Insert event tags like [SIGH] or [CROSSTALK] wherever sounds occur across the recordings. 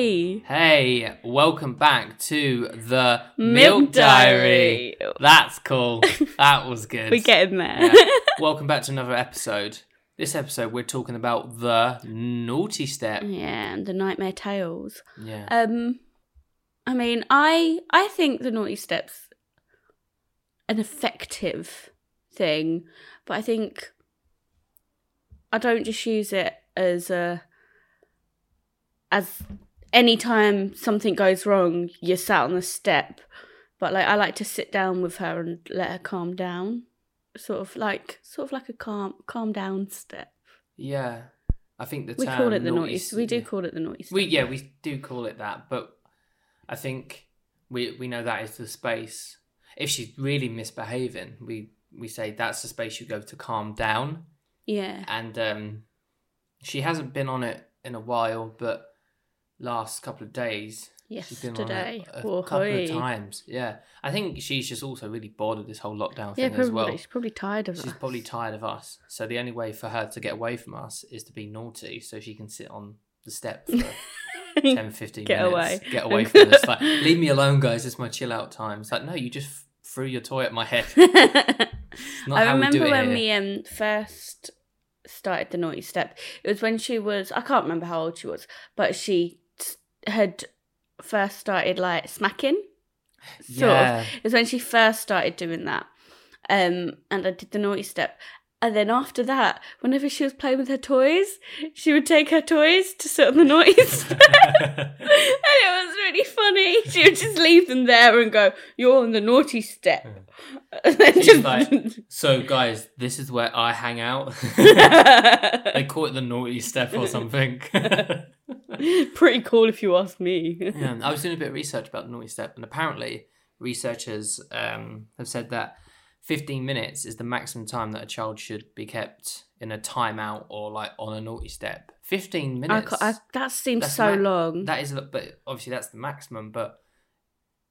Hey, Hey, welcome back to the Milk Diary. That's cool. That was [LAUGHS] good. we're getting there. Yeah. welcome back to another episode. This episode, we're talking about the naughty step. yeah, and the Nightmare Tales. Yeah. Um, I mean, I I think the naughty steps an effective thing, but I think I don't just use it as a as anytime something goes wrong, you're sat on the step. But like I like to sit down with her and let her calm down. Sort of like sort of like a calm calm down step. yeah. I think the We call it the naughty. naughty We do yeah. call it the naughty step. We yeah, we do call it that, but I think we we know that is the space. If she's really misbehaving, we we say that's the space you go to calm down. yeah. And um, she hasn't been on it in a while, but last couple of days she's been Yesterday. a Oh, couple of times. Yeah, I think she's just also really bored of this whole lockdown Yeah, thing probably. as well. She's probably tired of She's us. probably tired of us. So the only way for her to get away from us is to be naughty so she can sit on the step for [LAUGHS] 10, 15 Get minutes. away. Get away from us. Like, [LAUGHS] leave me alone, guys. It's my chill out time. It's like, no, you just f- threw your toy at my head. [LAUGHS] I we remember it when here. we um first started the naughty step. It was when she was I can't remember how old she was, but she had first started like smacking. Sort of. yeah. It was when she first started doing that. Um, and I did the naughty step. And then after that, whenever she was playing with her toys, she would take her toys to sit on the naughty [LAUGHS] step. [LAUGHS] and it was really funny. She would just leave them there and go, You're on the naughty step. [LAUGHS] And then She's just like, so, guys, this is where I hang out. they call it the naughty step or something. [LAUGHS] Pretty cool if you ask me. Yeah, [LAUGHS] I was doing a bit of research about the naughty step, and apparently, researchers um, have said that 15 minutes is the maximum time that a child should be kept in a timeout or like on a naughty step. 15 I, minutes. ca- I, that seems so ma- long. That is, but obviously that's the maximum. But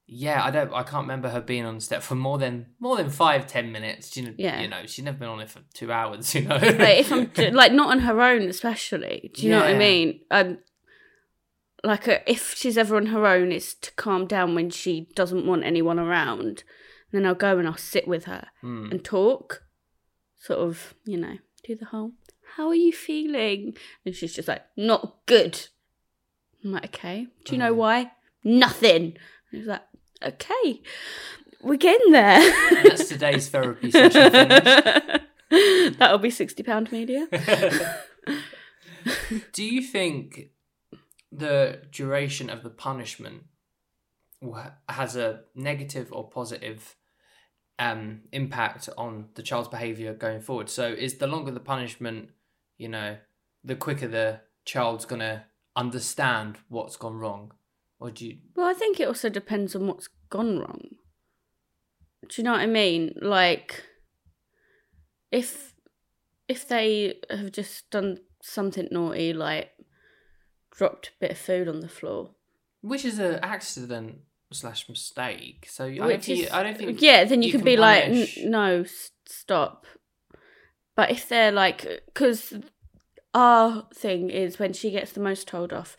yeah, I don't, I can't remember her being on the step for more than more than five, ten minutes. You know, Yeah. you know, she's never been on it for two hours. [LAUGHS] You know, like if I'm like not on her own, especially. Do you know what I mean? Um, like uh if she's ever on her own, it's to calm down when she doesn't want anyone around. then I'll go and I'll sit with her Hmm. and talk, sort of, you know, do the whole. How are you feeling? And she's just like, not good. I'm like, okay. Do you know Oh. why? Nothing. And he's like, okay, we're getting there. And that's today's therapy session. [LAUGHS] That'll be sixty pound media. [LAUGHS] Do you think the duration of the punishment has a negative or positive um, impact on the child's behavior going forward? So, is the longer the punishment, you know, the quicker the child's gonna understand what's gone wrong, or do you? Well, I think it also depends on what's gone wrong. Do you know what I mean? Like, if if they have just done something naughty, like dropped a bit of food on the floor, Which is an accident slash mistake. So I don't think. is I don't think. yeah, then you, you can, can be like, "N- no, stop. But if they're like, because our thing is when she gets the most told off,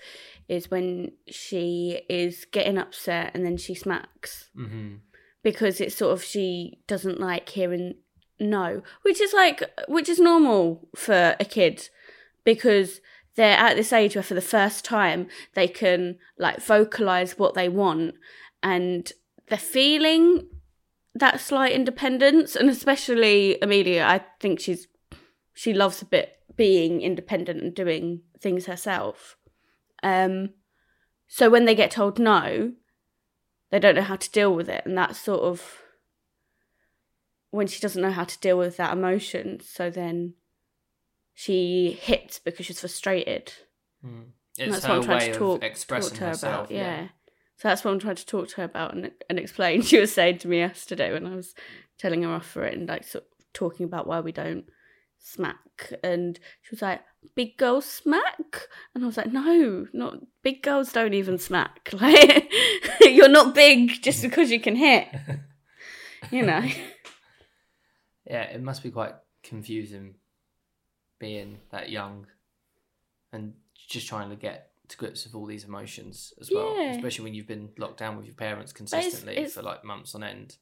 is when she is getting upset and then she smacks. hmm because it's sort of she doesn't like hearing no, which is like which is normal for a kid because they're at this age where for the first time they can like vocalize what they want and they're feeling that slight independence and especially Amelia I think she's she loves a bit being independent and doing things herself. Um so when they get told no they don't know how to deal with it and that's sort of when she doesn't know how to deal with that emotion. So then she hits because she's frustrated. Mm. that's her what I'm trying way to of talk, expressing talk to her herself. about yeah. so that's what I'm trying to talk to her about and, and explain. [LAUGHS] She was saying to me yesterday when I was telling her off for it and like sort of talking about why we don't smack. And she was like big girls smack? And i was like no not big girls don't even smack. [LAUGHS] Like [LAUGHS] you're not big just because you can hit. You know? Yeah, it must be quite confusing being that young and just trying to get to grips with all these emotions as well, Yeah. especially when you've been locked down with your parents consistently it's- for like months on end.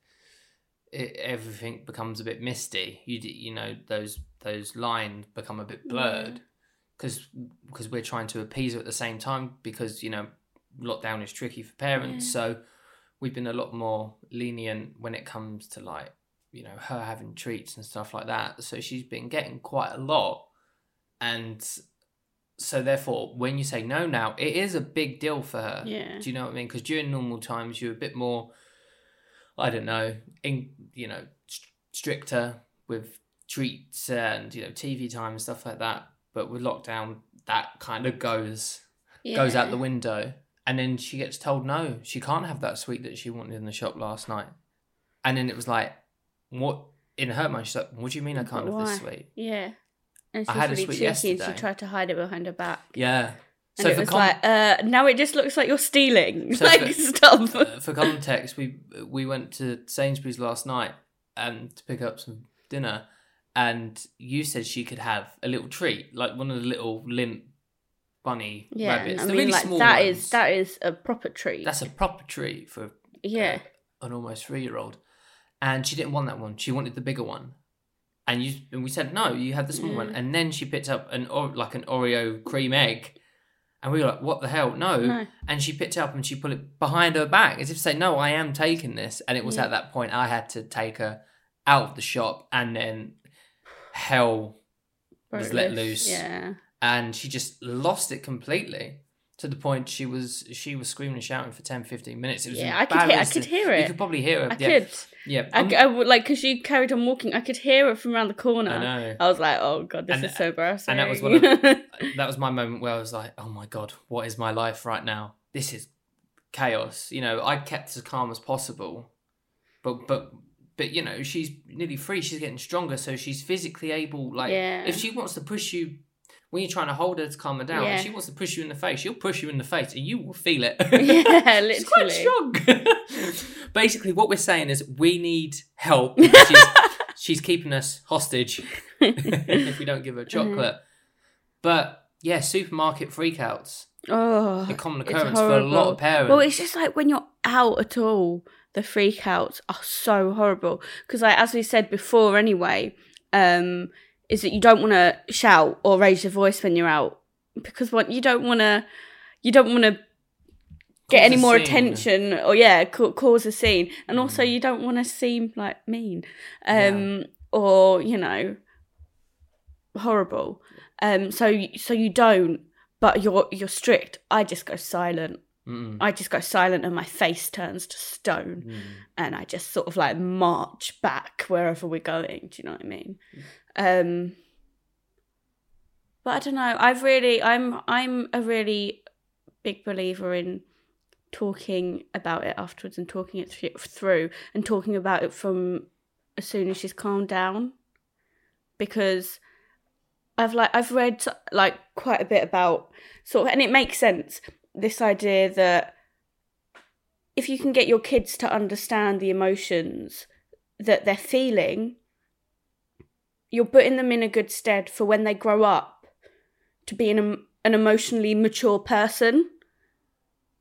It, everything becomes a bit misty. You you know those those lines become a bit blurred because because we're trying to appease her at the same time because you know lockdown is tricky for parents. Yeah. So we've been a lot more lenient when it comes to like you know her having treats and stuff like that. So she's been getting quite a lot, and so therefore when you say no now, it is a big deal for her. Yeah. Do you know what I mean? Because during normal times you're a bit more, I don't know, in you know st- stricter with treats and you know TV time and stuff like that. But with lockdown, that kind of goes goes out the window. And then she gets told no, she can't have that sweet that she wanted in the shop last night. And then it was like, what in her mind? She's like, "What do you mean I can't But have this sweet?" Yeah. And I she's had a really cheeky and she tried to hide it behind her back. Yeah. And So it for was con- like, uh, now it just looks like you're stealing. [LAUGHS] So like, for- stop. uh, for context, we we went to Sainsbury's last night um, to pick up some dinner, and you said she could have a little treat, like one of the little Lindt bunny yeah, rabbits, I the mean, really like, small that ones. is- that is a proper treat. That's a proper treat for yeah. uh, an almost three year old, and she didn't want that one. She wanted the bigger one, and you and we said no, you had the small one, mm. and then she picked up an like an Oreo cream egg. And we were like, "What the hell? No!" No. And she picked it up and she put it behind her back, as if to say, "No, I am taking this." And it was Yeah. at that point I had to take her out of the shop, and then hell was broke let loose. Yeah. and she just lost it completely to the point she was she was screaming and shouting for 10 15 minutes it was Yeah, I could hear- I could hear it you could probably hear it I yeah could. yeah I, I would like because she carried on walking. I could hear it from around the corner. I know I was like, "Oh god, this And- is so embarrassing." and that was one of- [LAUGHS] that was my moment where I was like oh my god what is my life right now this is chaos you know I kept as calm as possible but but but you know she's nearly free she's getting stronger so she's physically able like Yeah. if she wants to push you when you're trying to hold her to calm her down Yeah. she wants to push you in the face she'll push you in the face and you will feel it [LAUGHS] yeah, literally. [LAUGHS] She's quite strong. [LAUGHS] Basically, what we're saying is we need help. She's, she's keeping us hostage if we don't give her chocolate. But yeah, supermarket freakouts Oh, a common occurrence for a lot of parents. Well, it's just like when you're out at all, the freakouts are so horrible. Because, like as we said before, anyway, um, is that you don't want to shout or raise your voice when you're out because what you don't want to, you don't want to get any more scene. attention or yeah, ca- cause a scene, and also Mm. you don't want to seem like mean, um, or you know, horrible. Um, so so you don't, but you're you're strict. I just go silent. Mm-mm. I just go silent and my face turns to stone Mm. and I just sort of like march back wherever we're going. Do you know what I mean? Um but I don't know. I've really I'm I'm a really big believer in talking about it afterwards and talking it th- through and talking about it from as soon as she's calmed down because I've like I've read like quite a bit about sort of and it makes sense this idea that if you can get your kids to understand the emotions that they're feeling you're putting them in a good stead for when they grow up to be an, an emotionally mature person.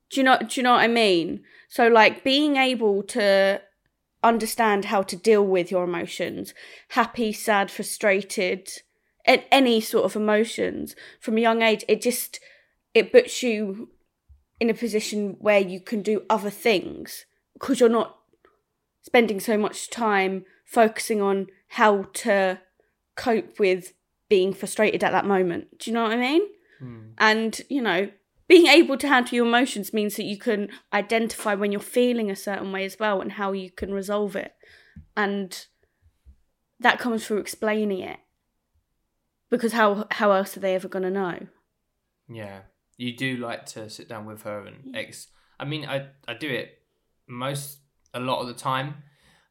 Do you know do you know what i mean? So like being able to understand how to deal with your emotions happy sad frustrated and any sort of emotions from a young age it just it puts you in a position where you can do other things because you're not spending so much time focusing on how to cope with being frustrated at that moment. Do you know what i mean? Mm. and you know being able to handle your emotions means that you can identify when you're feeling a certain way as well and how you can resolve it. And that comes through explaining it. Because how how else are they ever going to know? Yeah, you do like to sit down with her and ex. I mean, I I do it most a lot of the time,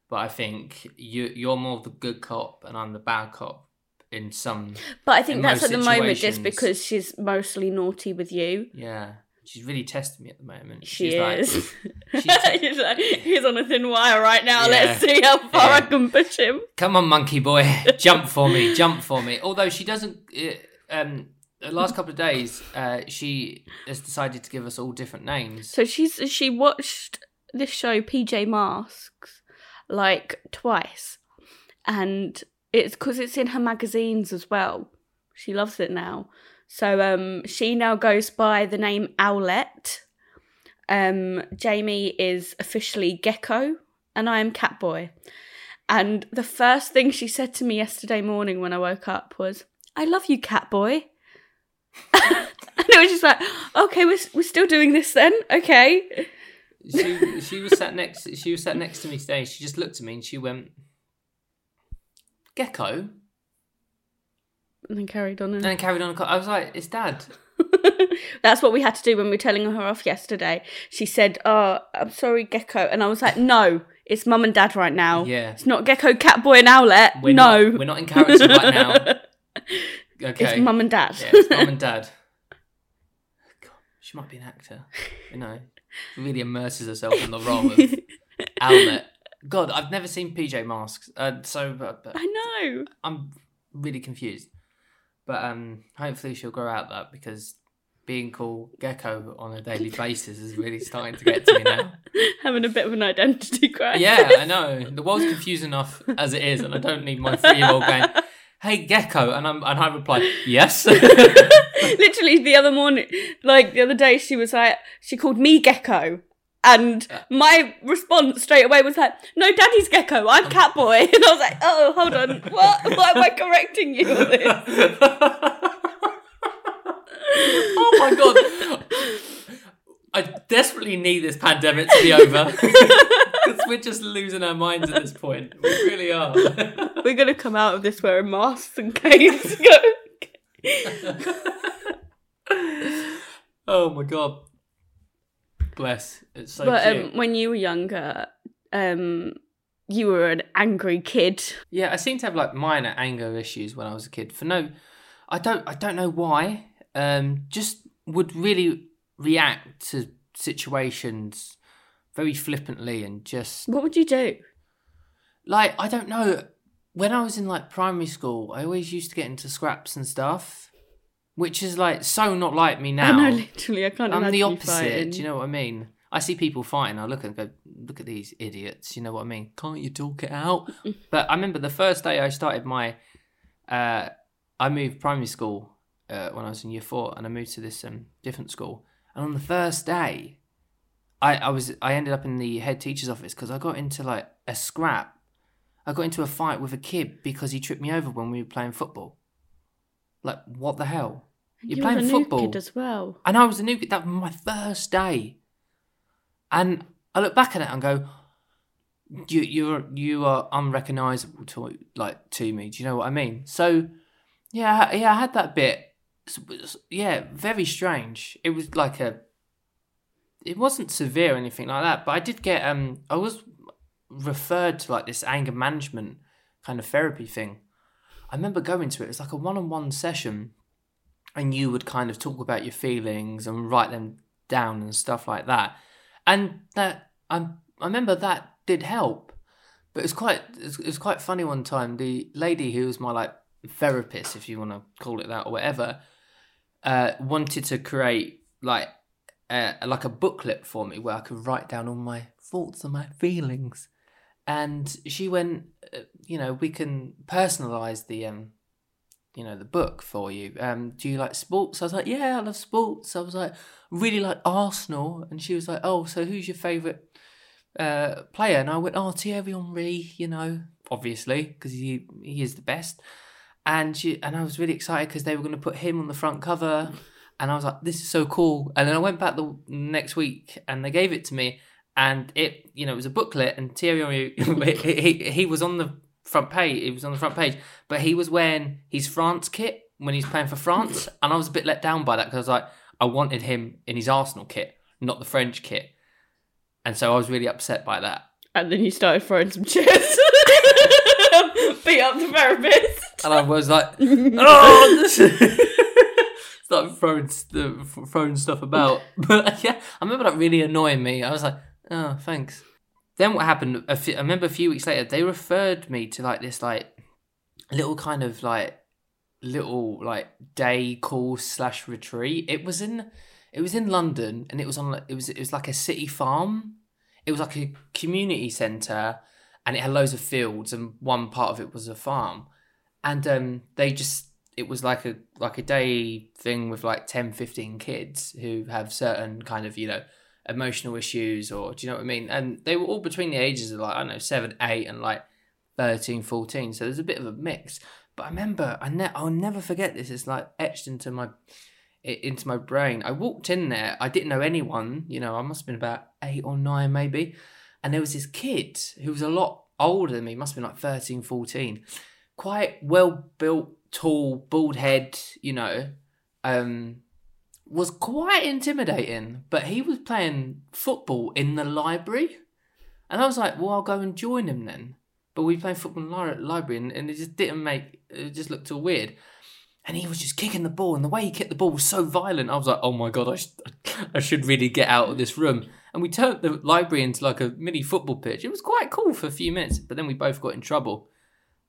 but I think you you're more of the good cop and I'm the bad cop in some. but i think that's at the moment just because she's mostly naughty with you Yeah, she's really testing me at the moment. she she's is Like, she's [LAUGHS] he's, like, he's on a thin wire right now Yeah. let's see how far i can push him Come on, monkey boy, [LAUGHS] jump for me, jump for me. Although she doesn't, uh, um, the last couple of days, uh, she has decided to give us all different names. So she's she watched this show PJ Masks like twice, and it's because it's in her magazines as well. She loves it now. So um, she now goes by the name Owlette. Um, Jamie is officially Gecko, and I am Catboy. And the first thing she said to me yesterday morning when I woke up was, "I love you, Catboy." [LAUGHS] and it was just like, okay, we're we're still doing this then, okay. She she was sat next. She was sat next to me today. She just looked at me and she went, "Gecko," And then carried on. and then carried on. I was like, "It's Dad." [LAUGHS] That's what we had to do when we were telling her off yesterday. She said, "Oh, I'm sorry, Gecko," and I was like, "No, it's Mum and Dad right now. Yeah. it's not Gecko, Catboy, and Owlette. We're no, not, we're not in character right now. [LAUGHS] Okay, it's Mum and Dad." Yeah, it's mum and dad. [LAUGHS] God, she might be an actor. You know, really immerses herself in the role of [LAUGHS] Owlette. God, I've never seen PJ Masks, uh, so but, but I know. I'm really confused. But um, hopefully she'll grow out that because being called Gecko on a daily [LAUGHS] basis is really starting to get to me now. [LAUGHS] Having a bit of an identity crisis. Yeah, I know. The world's confused enough as it is, and I don't need my three-year-old going, "Hey, Gecko," and I'm and I reply, "Yes." [LAUGHS] [LAUGHS] Literally the other morning, like the other day, she was like, she called me Gecko. And my response straight away was like, no, daddy's Gecko, I'm um, Catboy. [LAUGHS] And I was like, oh, hold on, what? Why am I correcting you on this? oh my god. I desperately need this pandemic to be over. Because we're just losing our minds at this point. We really are. [LAUGHS] We're going to come out of this wearing masks and capes. [LAUGHS] [LAUGHS] oh my god. Bless. It's so but cute. um, when you were younger, um, you were an angry kid. Yeah, I seem to have like minor anger issues when I was a kid. For no, I don't, I don't know why. Um, just would really react to situations very flippantly and just What would you do? like I don't know. When I was in like primary school, I always used to get into scraps and stuff, which is like so not like me now. I know, literally, I can't I'm the opposite. Do you know what I mean? I see people fighting. I look and go, look at these idiots. You know what I mean? Can't you talk it out? [LAUGHS] but I remember the first day I started my, uh, I moved primary school uh, when I was in year four, and I moved to this um, different school. And on the first day, I, I was I ended up in the head teacher's office because I got into like a scrap. I got into a fight with a kid because he tripped me over when we were playing football. Like what the hell? You're you playing football. new kid as well. And I was a new kid. That was my first day. And I look back at it and go, you you're you are unrecognizable to like to me. Do you know what I mean? So yeah, yeah, I had that bit. Yeah, very strange. It was like a. It wasn't severe or anything like that, but I did get um. I was referred to like this anger management kind of therapy thing. I remember going to it. It was like a one-on-one session, and you would kind of talk about your feelings and write them down and stuff like that. And that I I remember that did help, but it's quite it's, was, it quite funny one time. The lady who was my like therapist, if you want to call it that or whatever, uh, wanted to create like uh, like a booklet for me where I could write down all my thoughts and my feelings. And she went, uh, you know, we can personalize the um, you know, the book for you. Um, do you like sports? I was like, yeah, I love sports. I was like, really like Arsenal, and she was like, oh, so who's your favourite uh, player? And I went, oh, Thierry Henry, you know, obviously because he he is the best. And she and I was really excited because they were going to put him on the front cover, and I was like, this is so cool. And then I went back the next week, and they gave it to me, and it, you know, it was a booklet, and Thierry Henry, [LAUGHS] oh he, he, he was on the front page. He was on the front page, but he was wearing his France kit when he's playing for France, [LAUGHS] and I was a bit let down by that because I was like, I wanted him in his Arsenal kit, not the French kit, and so I was really upset by that. And then you started throwing some chairs. [LAUGHS] Beat up the therapist. And I was like, oh, started throwing st- throwing stuff about. [LAUGHS] [LAUGHS] But yeah, I remember that really annoying me. I was like, oh, thanks. Then what happened? Few, I remember a few weeks later, they referred me to like this like little kind of like little like day course slash retreat. It was in it was in London and it was on it was it was like a city farm. It was like a community centre and it had loads of fields and one part of it was a farm. And um they just it was like a like a day thing with like 10 15 kids who have certain kind of, you know, emotional issues or do you know what I mean? And they were all between the ages of like I don't know 7 8 and like 13 14 so there's a bit of a mix. But I remember I ne- I'll never forget this. It's like etched into my into my brain. I walked in there. I didn't know anyone. You know, I must have been about eight or nine maybe. And there was this kid who was a lot older than me. Must have been like 13, 14. Quite well built, tall, bald head. You know, um, was quite intimidating. But he was playing football in the library, and I was like, well, I'll go and join him then. But we played football in the library, and, and it just didn't make it just looked all weird. And he was just kicking the ball, and the way he kicked the ball was so violent. I was like, "Oh my god, I, sh- I should really get out of this room." And we turned the library into like a mini football pitch. It was quite cool for a few minutes, but then we both got in trouble.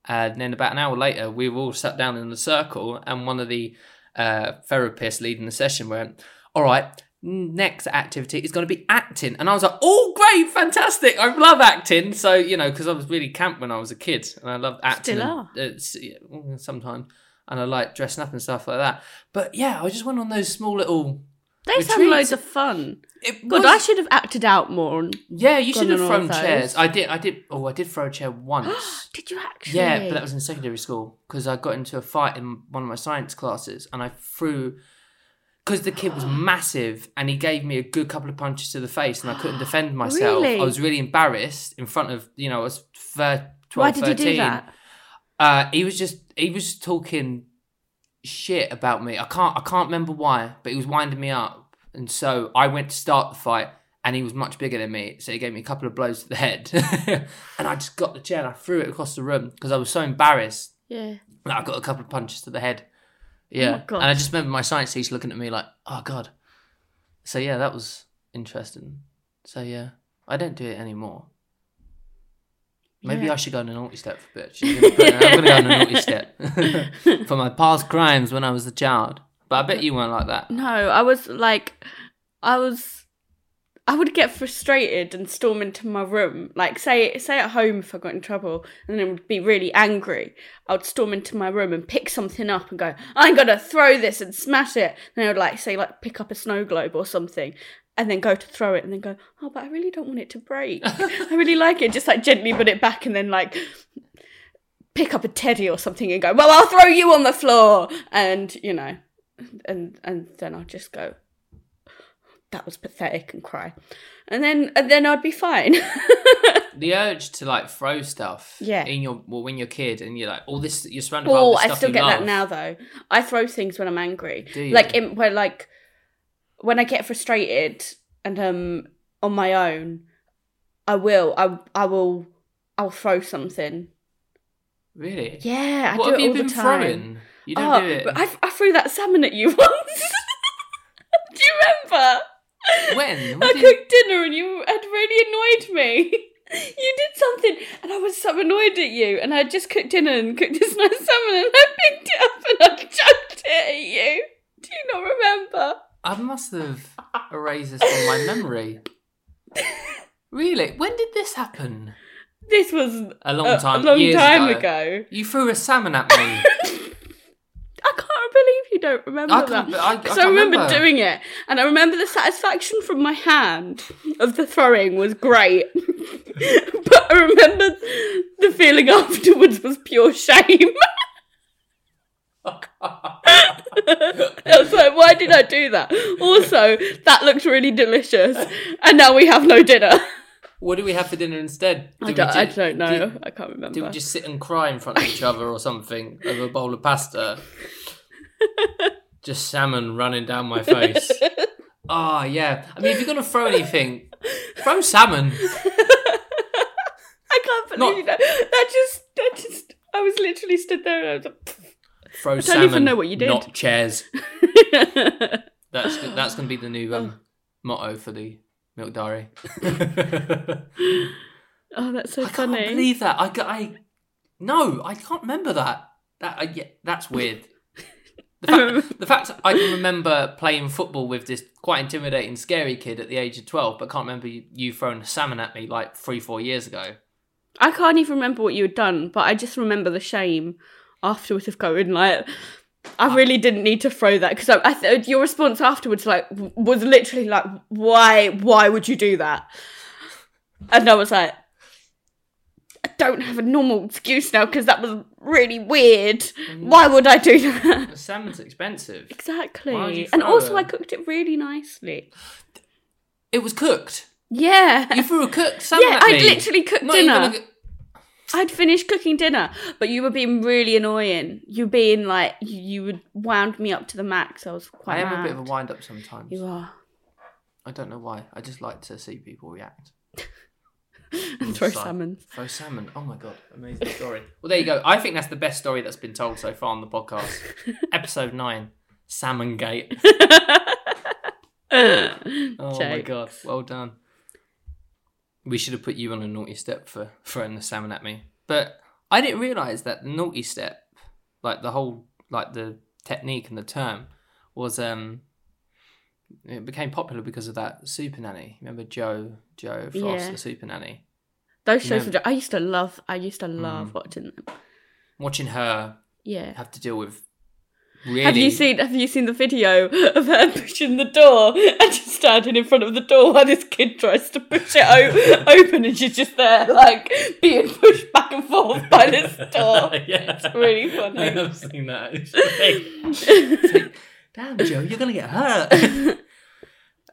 And then about an hour later, we were all sat down in a circle, and one of the uh, therapists leading the session went, "All right, next activity is going to be acting." And I was like, "Oh, great, fantastic! I love acting." So you know, because I was really camp when I was a kid, and I loved acting. Still and- are. uh, sometimes, and I like dressing up and stuff like that. But yeah, I just went on those small little. They sound Retreats. loads of fun. It God, was- I should have acted out more. And... yeah, you should have thrown chairs. I did. I did. Oh, I did throw a chair [GASPS] once. Did you actually? Yeah, but that was in secondary school because I got into a fight in one of my science classes and I threw because the kid was [GASPS] massive and he gave me a good couple of punches to the face and I couldn't defend [GASPS] myself. Really? I was really embarrassed in front of you know I was thir- 12, Why did 13. you do that? Uh, he was just he was just talking shit about me. I can't I can't remember why, but he was winding me up, and so I went to start the fight, and he was much bigger than me, so he gave me a couple of blows to the head, [LAUGHS] and I just got the chair and I threw it across the room because I was so embarrassed Yeah. that I got a couple of punches to the head. Yeah, Oh, God. and I just remember my science teacher looking at me like, "Oh God." So yeah, that was interesting. So yeah, I don't do it anymore. Maybe Yeah. I should go on a naughty step for a bit. She's gonna put- I'm going to go on a naughty step [LAUGHS] for my past crimes when I was a child. But I bet you weren't like that. No, I was like, I was, I would get frustrated and storm into my room. Like, say, say at home if I got in trouble, and then would be really angry. I would storm into my room and pick something up and go, "I'm gonna throw this and smash it." And I would like say, like, pick up a snow globe or something. And then go to throw it, and then go, oh, but I really don't want it to break. [LAUGHS] I really like it. Just like gently put it back, and then like pick up a teddy or something, and go, well, I'll throw you on the floor, and you know, and and then I'll just go, that was pathetic, and cry, and then and then I'd be fine. [LAUGHS] The urge to like throw stuff Yeah. in your well when you're a kid and you're like all this you're surrounded by all oh, this I stuff still you get that now though. I throw things when I'm angry, Do you? like in, where like when I get frustrated and um on my own, I will I I will I'll throw something. Really? Yeah, I what do have it you all been the time. throwing? You don't oh, do it. I, I threw that salmon at you [LAUGHS] once. [LAUGHS] do you remember? When? I What you- cooked dinner and you had really annoyed me. [LAUGHS] You did something and I was so annoyed at you and I just cooked dinner and cooked this nice salmon and I picked it up and I chucked it at you. Do you not remember? I must have erased this from my memory. really? When did this happen? This was A long a, time. a long time ago. ago. You threw a salmon at me. [LAUGHS] I can't believe you don't remember I that. I, I I, remember, remember doing it, and I remember the satisfaction from my hand of the throwing was great. [LAUGHS] but I remember the feeling afterwards was pure shame. [LAUGHS] I was like, why did I do that? Also, that looked really delicious, and now we have no dinner. What do we have for dinner instead? I Did we don't, I don't know. Did, I can't remember. Do we just sit and cry in front of each other or something over a bowl of pasta? just salmon running down my face. Oh [LAUGHS] yeah. I mean, if you're gonna throw anything, throw salmon. [LAUGHS] I can't believe Not- That, that just, that just. I was literally stood there and I was like. Throw don't salmon. even know what you did. Not chairs. [LAUGHS] That's that's gonna be the new um, motto for the Milk Diary. [LAUGHS] oh, that's so I can't believe that. I, I no, I can't remember that. That I, yeah, that's weird. [LAUGHS] The fact, the fact I can remember playing football with this quite intimidating, scary kid at the age of 12, but can't remember you, you throwing a salmon at me like three, four years ago. I can't even remember what you had done, but I just remember the shame afterwards of going like, I really didn't need to throw that because I, I th- your response afterwards like w- was literally like, why, why would you do that? And I was like, I don't have a normal excuse now because that was really weird. Mm. Why would I do that? The salmon's expensive. Exactly. And also? I cooked it really nicely. It was cooked. Yeah. You threw a cooked [LAUGHS] salmon yeah, at I'd me. literally cooked Not even dinner. a- [LAUGHS] I'd finished cooking dinner, but you were being really annoying. You were being like, you, you would wound me up to the max. I was quite I am mad. a bit of a wind up sometimes. You are. I don't know why. I just like to see people react. [LAUGHS] And throw like- salmon. Throw salmon. Oh my god, amazing story. [LAUGHS] well, there you go. I think that's the best story that's been told so far on the podcast. Episode nine, Salmon Gate. Oh my god, well done. We should have put you on a naughty step for throwing the salmon at me. But I didn't realise that the naughty step, like the whole like the technique and the term, was um it became popular because of that super nanny. Remember Jo Jo Frost, Yeah. the super nanny? Those shows were. I used to love. I used to love Mm. watching them. Watching her Yeah. have to deal with really Have you seen Have you seen the video of her [LAUGHS] pushing the door and just standing in front of the door while this kid tries to push it o- [LAUGHS] open and she's just there like being pushed back and forth by this [LAUGHS] door. yeah. It's really funny. I have seen that. It's like, Damn, Jo, you're gonna get hurt.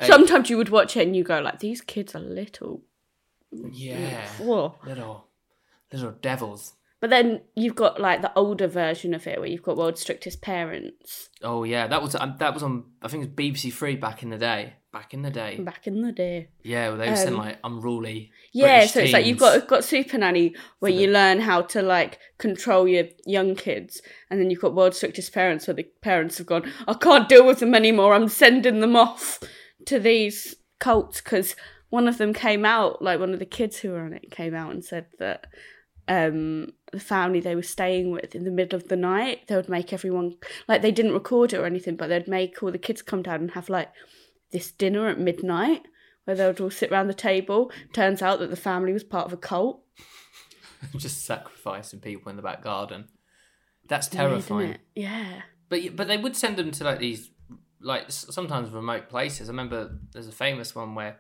Sometimes you would watch it and you go like, "These kids are little." yeah, Whoa. little little devils. But then you've got like the older version of it where you've got World's Strictest Parents Oh yeah, that was um, that was on. I think it was BBC Three back in the day. Back in the day, back in the day. yeah, well, they were saying Um, like unruly. Yeah, British so it's like you've got got Super Nanny where For you learn how to like control your young kids, and then you've got World's Strictest Parents where the parents have gone, I can't deal with them anymore. I'm sending them off to these cults because one of them came out, like one of the kids who were on it came out and said that um the family they were staying with in the middle of the night they would make everyone like they didn't record it or anything but they'd make all the kids come down and have like this dinner at midnight where they would all sit around the table turns out that the family was part of a cult [LAUGHS] just sacrificing people in the back garden. That's terrifying. yeah But but they would send them to like these like sometimes remote places. I remember there's a famous one where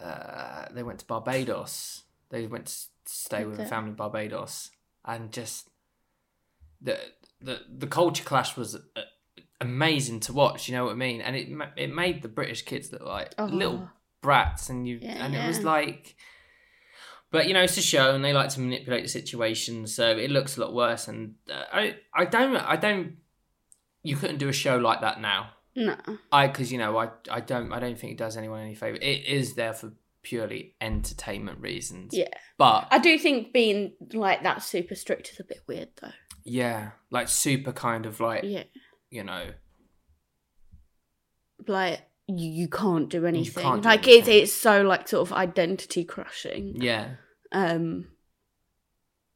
uh, they went to Barbados. They went stay with a family in Barbados, and just the the the culture clash was uh, amazing to watch. You know what I mean? And it it made the British kids look like Oh. little brats, and you Yeah, and it was like. But you know, it's a show, and they like to manipulate the situation, so it looks a lot worse. And uh, I, I don't, I don't. You couldn't do a show like that now. no I, because you know, I, I don't, I don't think it does anyone any favor. It is there for purely entertainment reasons. yeah. But i do think being like that super strict is a bit weird though. Yeah, like super kind of like yeah. you know, like you, you can't do anything. can't do like it's it's so like sort of identity crushing. Yeah, um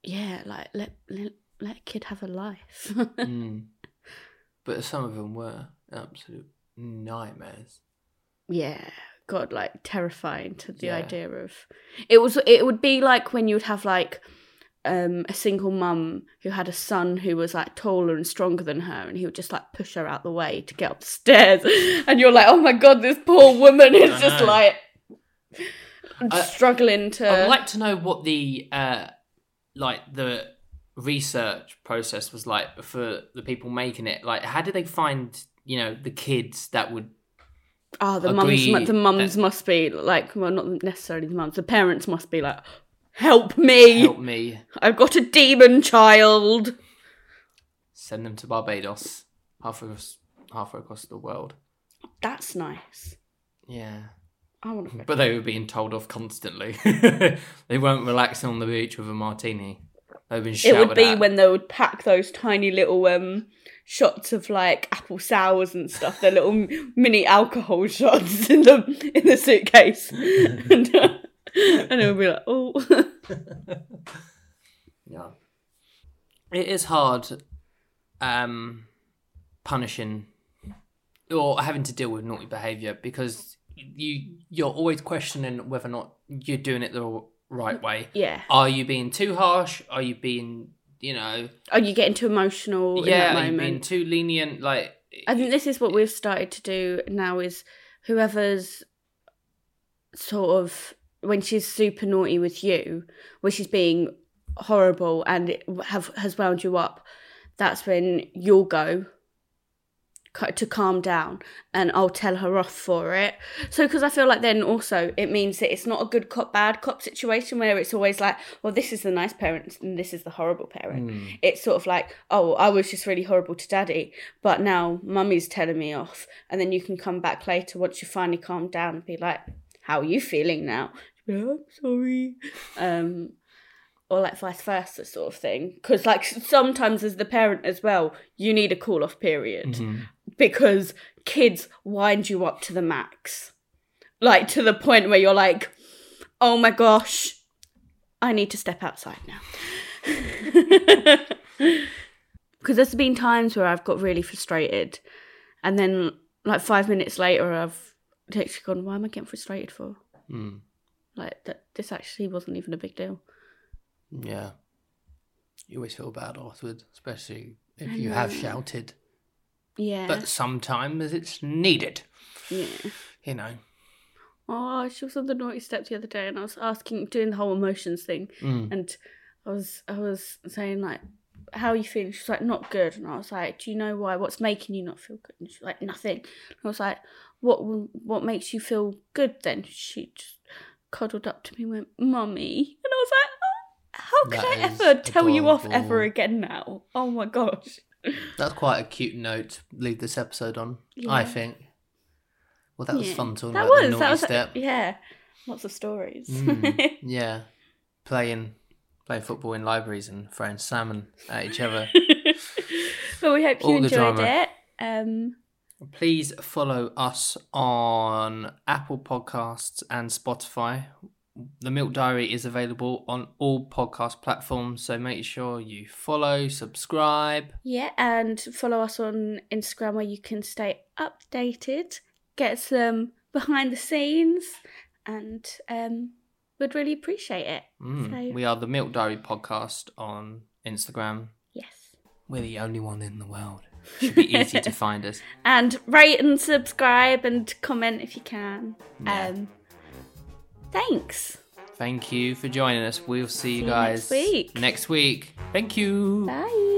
yeah like let let, let a kid have a life. Mm. [LAUGHS] but some of them were absolute nightmares. yeah god like terrifying to the Yeah. idea of it was it would be like when you would have like um a single mum who had a son who was like taller and stronger than her and he would just like push her out the way to get upstairs [LAUGHS] and you're like oh my god this poor woman is just know. like I- [LAUGHS] struggling to I would like to know what the uh, like the research process was like for the people making it. Like, how did they find you know the kids that would? Oh, the agree mums, the mums that- must be like, well, not necessarily the mums. The parents must be like, help me! Help me I've got a demon child. send them to Barbados, halfway across, halfway across the world. That's nice. Yeah, I want to. but they were being told off constantly. [LAUGHS] they weren't relaxing on the beach with a martini. They've been It would be at. when they would pack those tiny little um shots of like apple sours and stuff. Their little mini alcohol [LAUGHS] shots in the in the suitcase, [LAUGHS] and, uh, and it would be like, oh, [LAUGHS] Yeah. It is hard um punishing or having to deal with naughty behavior because you you're always questioning whether or not you're doing it the right way. Yeah. Are you being too harsh? Are you being, you know, Are you getting too emotional in yeah, that are you being too lenient? Like, I think this is what we've started to do now is whoever's sort of when she's super naughty with you, where she's being horrible and it have has wound you up, that's when you'll go to calm down and I'll tell her off for it. So because I feel like then also it means that it's not a good cop bad cop situation where it's always like, well this is the nice parent and this is the horrible parent. mm, It's sort of like, oh, I was just really horrible to daddy, but now mummy's telling me off. And then you can come back later once you finally calm down and be like, how are you feeling now? Yeah, I'm sorry. Um, or like vice versa sort of thing. Because like sometimes as the parent as well, you need a cool off period mhm. Because kids wind you up to the max. Like to the point where you're like, oh my gosh, I need to step outside now. [LAUGHS] Because there's been times where I've got really frustrated and then like five minutes later I've actually gone, why am I getting frustrated for? Mm, Like that this actually wasn't even a big deal. yeah. You always feel bad afterwards, especially if you have shouted. Yeah. But sometimes it's needed, yeah. you know. Oh, she was on the naughty step the other day and I was asking doing the whole emotions thing. Mm. and I was I was saying like, "How are you feeling?" She's like, "Not good." And I was like, "Do you know why? What's making you not feel good?" And she's like, "Nothing." And I was like, "What what makes you feel good then?" She just cuddled up to me and went, "Mummy," and I was like, oh, "How can That I ever tell you off ever again now?" Oh my gosh. That's quite a cute note to leave this episode on, I think. Well, that was fun talking That about the was naughty that was step. yeah, lots of stories. Mm, [LAUGHS] yeah, playing playing football in libraries and throwing salmon at each other. [LAUGHS] but we hope you All the enjoyed it. Um, Please follow us on Apple Podcasts and Spotify. The Milk Diary is available on all podcast platforms, so make sure you follow, subscribe. Yeah, and follow us on Instagram where you can stay updated, get some [LAUGHS] behind the scenes, and um, we'd really appreciate it. Mm, So- We are the Milk Diary podcast on Instagram. Yes. We're the only one in the world. Should be easy to [LAUGHS] find us. And rate and subscribe and comment if you can. Yeah. Um, thanks. Thank you for joining us. We'll see you See you guys next week. next week. Thank you. Bye.